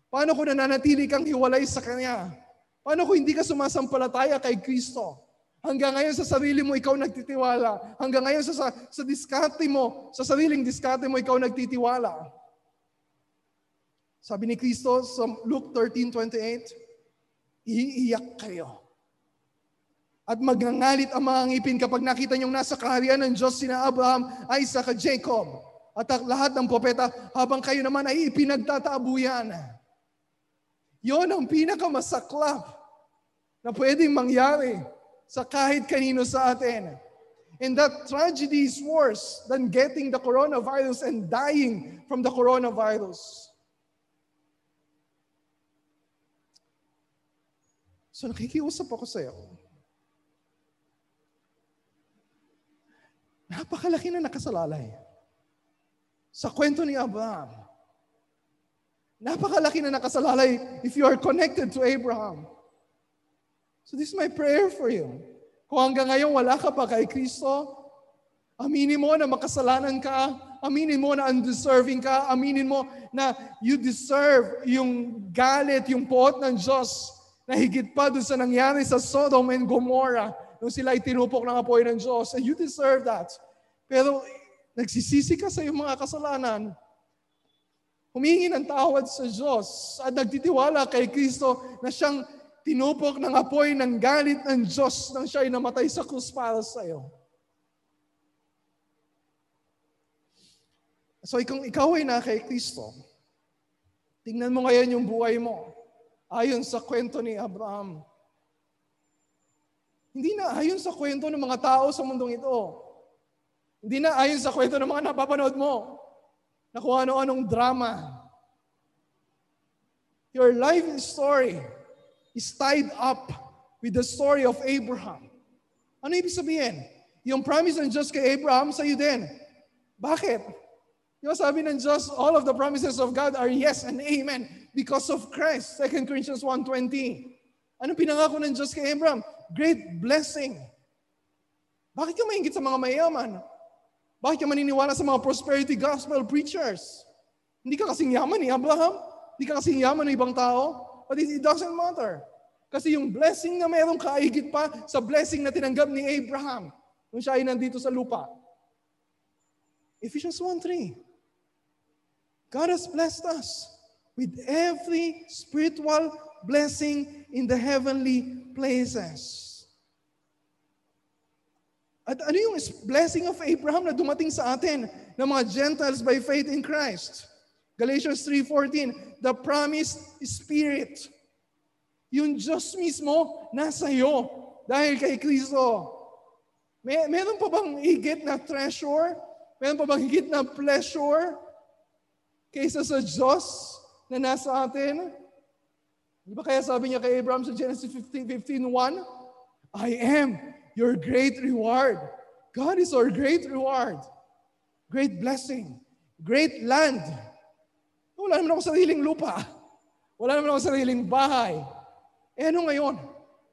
Paano kung nananatili kang hiwalay sa Kanya? Paano kung hindi ka sumasampalataya kay Kristo? Hanggang ngayon sa sarili mo, ikaw nagtitiwala. Hanggang ngayon sa, sa, sa diskarte mo, sa sariling diskarte mo, ikaw nagtitiwala. Sabi ni Kristo sa Luke 13.28, iiyak kayo. At magngangalit ang mga ngipin kapag nakita niyong nasa kaharian ng Diyos sina Abraham, Isaac at Jacob. At lahat ng propeta habang kayo naman ay ipinagtatabuyan. Yon ang pinakamasaklap na pwedeng mangyari sa kahit kanino sa atin. And that tragedy is worse than getting the coronavirus and dying from the coronavirus. So nakikiusap ako sa iyo. Napakalaki na nakasalalay. Sa kwento ni Abraham. Napakalaki na nakasalalay if you are connected to Abraham. So this is my prayer for you. Kung hanggang ngayon wala ka pa kay Kristo, aminin mo na makasalanan ka, aminin mo na undeserving ka, aminin mo na you deserve yung galit, yung poot ng Diyos na higit pa doon sa nangyari sa Sodom and Gomorrah nung sila ay tinupok ng apoy ng Diyos. And you deserve that. Pero nagsisisi ka sa iyong mga kasalanan, humingi ng tawad sa Diyos at nagtitiwala kay Kristo na siyang tinupok ng apoy ng galit ng Diyos nang siya ay namatay sa krus para sa iyo. So kung ikaw ay na kay Kristo, tingnan mo ngayon yung buhay mo ayon sa kwento ni Abraham. Hindi na ayon sa kwento ng mga tao sa mundong ito. Hindi na ayon sa kwento ng mga napapanood mo na kung ano-anong drama. Your life story is tied up with the story of Abraham. Ano ibig sabihin? Yung promise ng Diyos kay Abraham sa iyo din. Bakit? Yung sabi ng Diyos, all of the promises of God are yes and amen because of Christ. 2 Corinthians 1.20. Ano pinangako ng Diyos kay Abraham? Great blessing. Bakit ka maingit sa mga mayaman? Bakit ka maniniwala sa mga prosperity gospel preachers? Hindi ka kasing yaman ni Abraham? Hindi ka kasing yaman ng ibang tao? But it, doesn't matter. Kasi yung blessing na meron ka, pa sa blessing na tinanggap ni Abraham nung siya ay nandito sa lupa. Ephesians 1.3 God has blessed us with every spiritual blessing in the heavenly places. At ano yung blessing of Abraham na dumating sa atin ng mga Gentiles by faith in Christ? Galatians 3.14, the promised Spirit. Yung Diyos mismo nasa iyo dahil kay Kristo. May, meron pa bang higit na treasure? Meron pa bang higit na pleasure kaysa sa Diyos na nasa atin? Di ba kaya sabi niya kay Abraham sa Genesis 15, 15.1? I am your great reward. God is our great reward. Great blessing. Great land wala naman ako sariling lupa. Wala naman ako sariling bahay. Eh ano ngayon?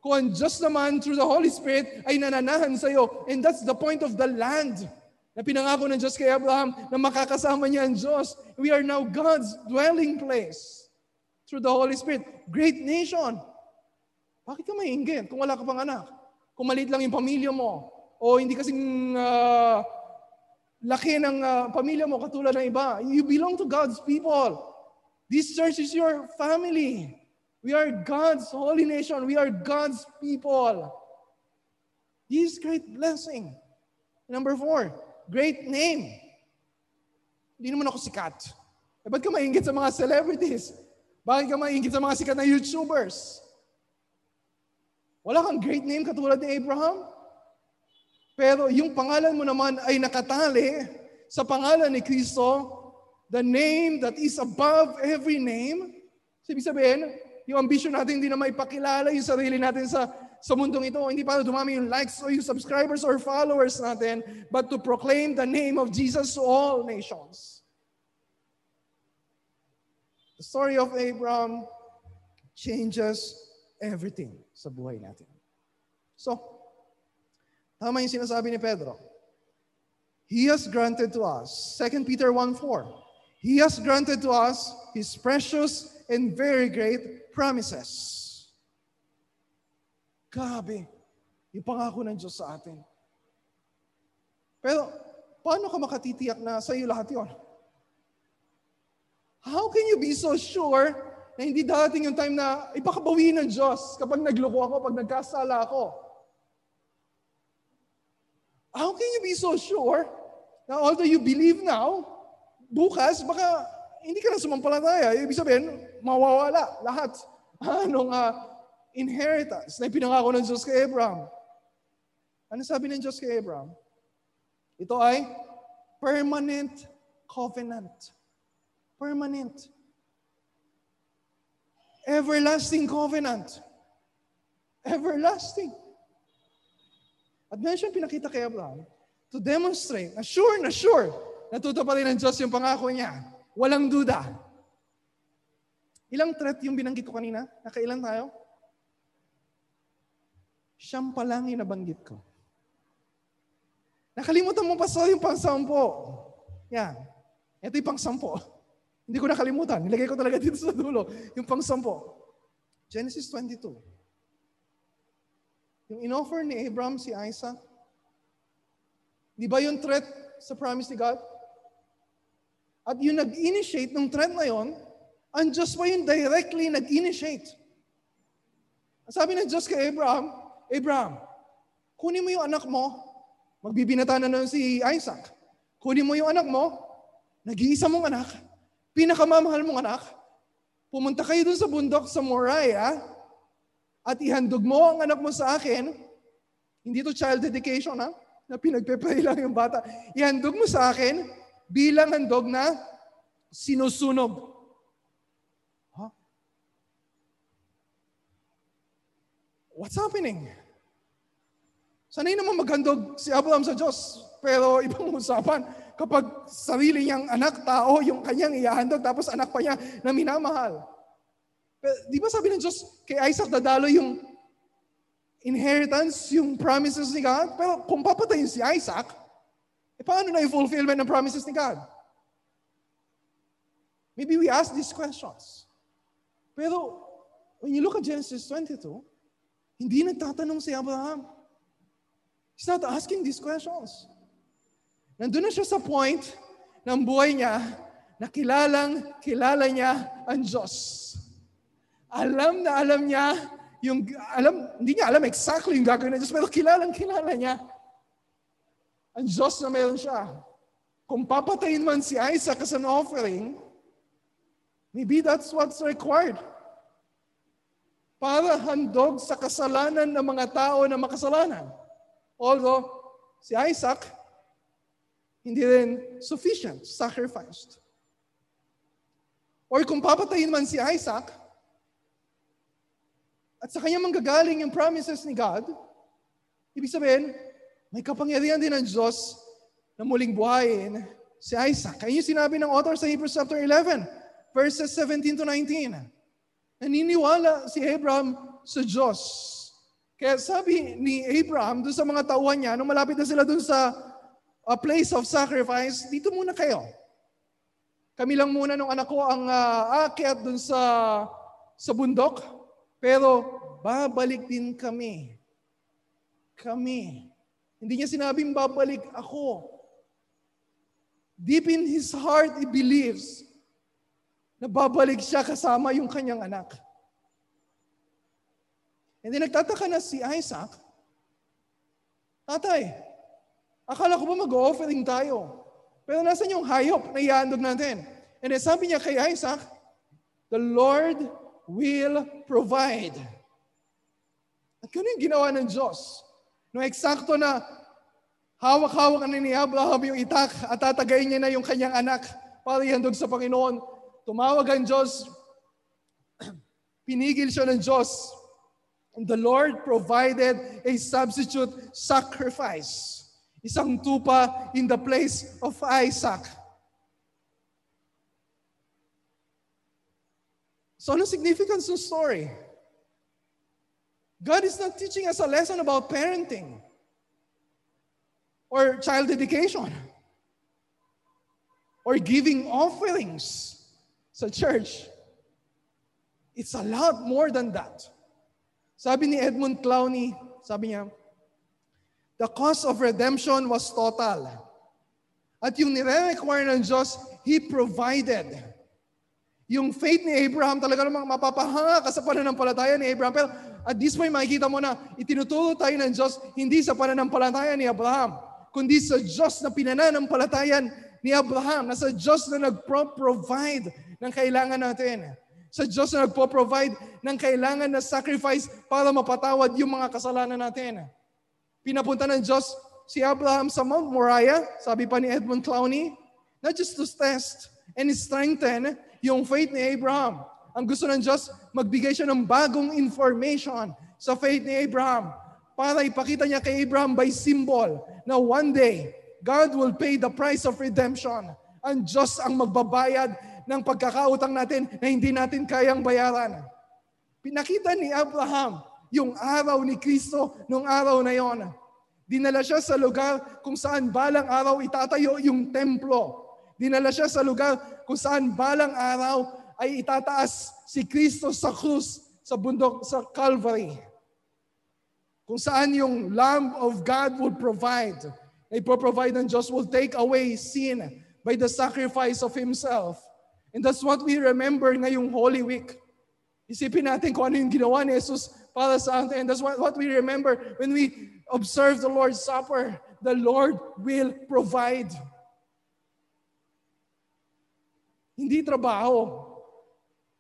Kung ang Diyos naman through the Holy Spirit ay nananahan sa iyo. And that's the point of the land na pinangako ng Diyos kay Abraham na makakasama niya ang Diyos. We are now God's dwelling place through the Holy Spirit. Great nation. Bakit ka mainggit kung wala ka pang anak? Kung maliit lang yung pamilya mo o hindi kasing uh, laki ng uh, pamilya mo katulad ng iba. You belong to God's people. This church is your family. We are God's holy nation. We are God's people. This great blessing. Number four, great name. Hindi naman ako sikat. Eh, ba't ka maingit sa mga celebrities? Bakit ka maingit sa mga sikat na YouTubers? Wala kang great name katulad ni Abraham? Pero yung pangalan mo naman ay nakatali sa pangalan ni Kristo, the name that is above every name. So, ibig sabihin, yung ambition natin hindi na maipakilala yung sarili natin sa sa mundong ito, hindi para dumami yung likes o yung subscribers or followers natin, but to proclaim the name of Jesus to all nations. The story of Abraham changes everything sa buhay natin. So, Tama yung sinasabi ni Pedro. He has granted to us, 2 Peter 1.4, He has granted to us His precious and very great promises. Grabe. Ipangako ng Diyos sa atin. Pero, paano ka makatitiyak na sa iyo lahat yon? How can you be so sure na hindi dating yung time na ipakabawi ng Diyos kapag nagloko ako, pag nagkasala ako? How can you be so sure na although you believe now, bukas, baka hindi ka na sumampalataya. Ibig sabihin, mawawala lahat. Anong uh, inheritance na ipinangako ng Diyos kay Abraham. Ano sabi ng Diyos kay Abraham? Ito ay permanent covenant. Permanent. Everlasting covenant. Everlasting. At mention pinakita kay Abraham to demonstrate na sure na sure natutuparin ng Diyos yung pangako niya. Walang duda. Ilang threat yung binanggit ko kanina? Nakailan tayo? Siyam pa lang yung nabanggit ko. Nakalimutan mo pa sa yung pang-sampo. Yan. Ito yung pang-sampo. Hindi ko nakalimutan. Nilagay ko talaga dito sa dulo. Yung pang-sampo. Genesis 22. Yung inoffer ni Abraham si Isaac. Di ba yung threat sa promise ni God? At yung nag-initiate ng trend na yon, ang Diyos pa yung directly nag-initiate. Sabi ng Diyos kay Abraham, Abraham, kunin mo yung anak mo, magbibinata na nun si Isaac. Kunin mo yung anak mo, nag-iisa mong anak, pinakamamahal mong anak, pumunta kayo dun sa bundok sa Moriah, at ihandog mo ang anak mo sa akin, hindi to child dedication ha, na pinagpe lang yung bata, ihandog mo sa akin, bilang handog na sinusunog. Huh? What's happening? Sanay naman maghandog si Abraham sa Diyos, pero ibang usapan kapag sarili niyang anak, tao, yung kanyang iahandog, tapos anak pa niya na minamahal. Di ba sabi ng Diyos, kay Isaac dadalo yung inheritance, yung promises ni God? Pero kung papatayin si Isaac, E paano na yung fulfillment ng promises ni God? Maybe we ask these questions. Pero when you look at Genesis 22, hindi nagtatanong si Abraham. He's not asking these questions. Nandun na siya sa point ng buhay niya na kilalang kilala niya ang Diyos. Alam na alam niya yung alam hindi niya alam exactly yung gagawin ng Diyos pero kilalang kilala niya ang Diyos na meron siya. Kung papatayin man si Isaac as an offering, maybe that's what's required. Para handog sa kasalanan ng mga tao na makasalanan. Although, si Isaac, hindi rin sufficient, sacrificed. Or kung papatayin man si Isaac, at sa kanya manggagaling yung promises ni God, ibig sabihin, may kapangyarihan din ng Diyos na muling buhayin si Isaac. Kaya yung sinabi ng author sa Hebrews chapter 11, verses 17 to 19. Naniniwala si Abraham sa Diyos. Kaya sabi ni Abraham doon sa mga tauhan niya, nung malapit na sila doon sa a place of sacrifice, dito muna kayo. Kami lang muna nung anak ko ang uh, aakyat doon sa sa bundok, pero babalik din kami. Kami. Hindi niya sinabing babalik ako. Deep in his heart, he believes na babalik siya kasama yung kanyang anak. And then nagtataka na si Isaac, Tatay, akala ko ba mag-offering tayo? Pero nasan yung hayop na iandog natin? And then sabi niya kay Isaac, The Lord will provide. At ganun yung ginawa ng Diyos. No eksakto na hawak-hawak na ni Abraham yung itak at tatagayin niya na yung kanyang anak para ihandog sa Panginoon. Tumawag ang Diyos, pinigil siya ng Diyos. And the Lord provided a substitute sacrifice. Isang tupa in the place of Isaac. So ano significance ng story? God is not teaching us a lesson about parenting or child education or giving offerings sa church. It's a lot more than that. Sabi ni Edmund Clowney, sabi niya, The cost of redemption was total. At yung nire-require ng Diyos, He provided. Yung faith ni Abraham talaga namang mapapahanga ka sa pananampalataya ni Abraham. Pero at this point, makikita mo na itinuturo tayo ng Diyos hindi sa pananampalataya ni Abraham, kundi sa Diyos na pinananampalatayan ni Abraham, na sa Diyos na nag-provide ng kailangan natin. Sa Diyos na nagpo-provide ng kailangan na sacrifice para mapatawad yung mga kasalanan natin. Pinapunta ng Diyos si Abraham sa Mount Moriah, sabi pa ni Edmund Clowney, not just to test and strengthen yung faith ni Abraham. Ang gusto ng Diyos, magbigay siya ng bagong information sa faith ni Abraham para ipakita niya kay Abraham by symbol na one day, God will pay the price of redemption. Ang Diyos ang magbabayad ng pagkakautang natin na hindi natin kayang bayaran. Pinakita ni Abraham yung araw ni Kristo nung araw na yon. Dinala siya sa lugar kung saan balang araw itatayo yung templo. Dinala siya sa lugar kung saan balang araw ay itataas si Kristo sa krus sa bundok sa Calvary. Kung saan yung Lamb of God will provide. Na ipoprovide ng Diyos will take away sin by the sacrifice of Himself. And that's what we remember ngayong Holy Week. Isipin natin kung ano yung ginawa ni Jesus para sa atin. And that's what, what we remember when we observe the Lord's Supper. The Lord will provide. Hindi trabaho.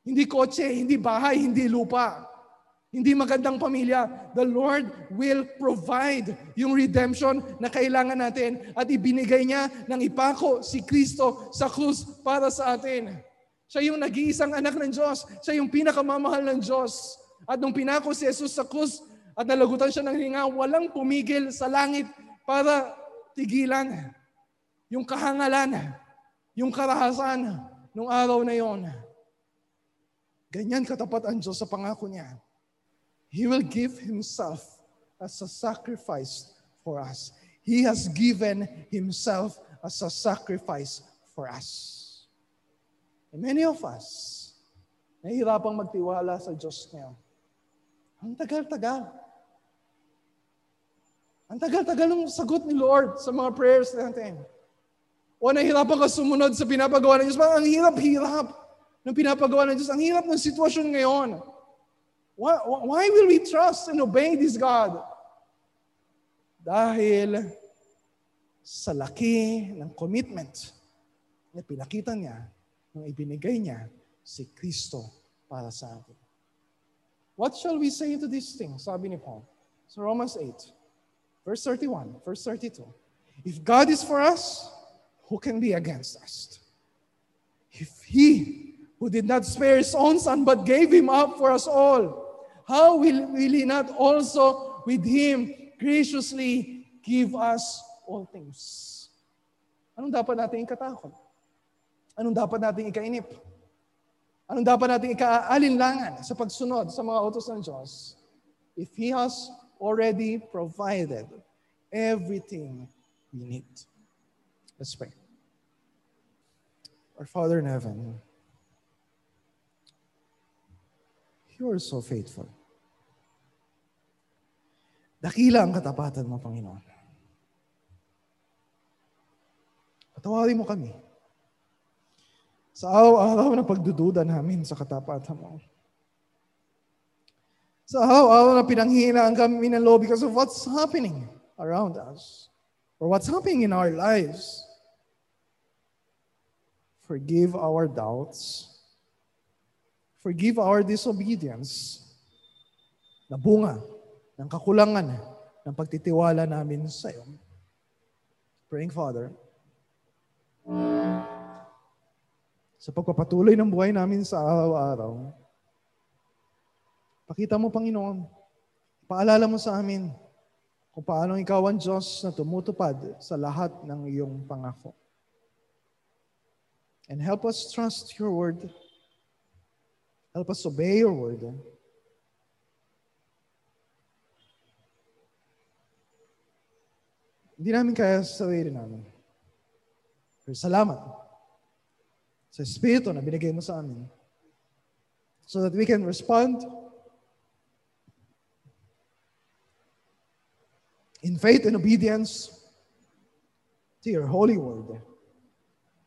Hindi kotse, hindi bahay, hindi lupa. Hindi magandang pamilya. The Lord will provide yung redemption na kailangan natin at ibinigay niya ng ipako si Kristo sa krus para sa atin. Siya yung nag-iisang anak ng Diyos. Siya yung pinakamamahal ng Diyos. At nung pinako si Jesus sa krus at nalagutan siya ng hinga, walang pumigil sa langit para tigilan yung kahangalan, yung karahasan nung araw na yon. Ganyan katapat ang Diyos sa pangako niya. He will give Himself as a sacrifice for us. He has given Himself as a sacrifice for us. And many of us, nahihirapang magtiwala sa Diyos niya. Ang tagal-tagal. Ang tagal-tagal ng sagot ni Lord sa mga prayers natin. O nahihirapan ka sumunod sa pinapagawa ng Diyos. Ang hirap-hirap ng pinapagawa ng Diyos. Ang hirap ng sitwasyon ngayon. Why, why will we trust and obey this God? Dahil sa laki ng commitment na pinakita niya nung ibinigay niya si Kristo para sa atin. What shall we say to these things? Sabi ni Paul. So Romans 8, verse 31, verse 32. If God is for us, who can be against us? If He, who did not spare His own Son, but gave Him up for us all, how will, will He not also with Him graciously give us all things? Anong dapat natin ikatakot? Anong dapat natin ikainip? Anong dapat natin ikaalinlangan sa pagsunod sa mga utos ng Diyos? If He has already provided everything we need. Let's pray. Our Father in heaven, you are so faithful. Dakila ang katapatan mo, Panginoon. Patawarin mo kami sa araw-araw na pagdududa namin sa katapatan mo. Sa araw-araw na pinanghihinaan kami ng Lord because of what's happening around us or what's happening in our lives. Forgive our doubts. Forgive our disobedience na bunga ng kakulangan ng pagtitiwala namin sa iyo. Praying Father, sa pagpapatuloy ng buhay namin sa araw-araw. Pakita mo, Panginoon, paalala mo sa amin kung paano ikaw ang Diyos na tumutupad sa lahat ng iyong pangako. And help us trust your word. Help us obey your word. Hindi namin kaya sa sarili namin. Pero salamat sa Espiritu na binigay mo sa amin. So that we can respond in faith and obedience to your holy word.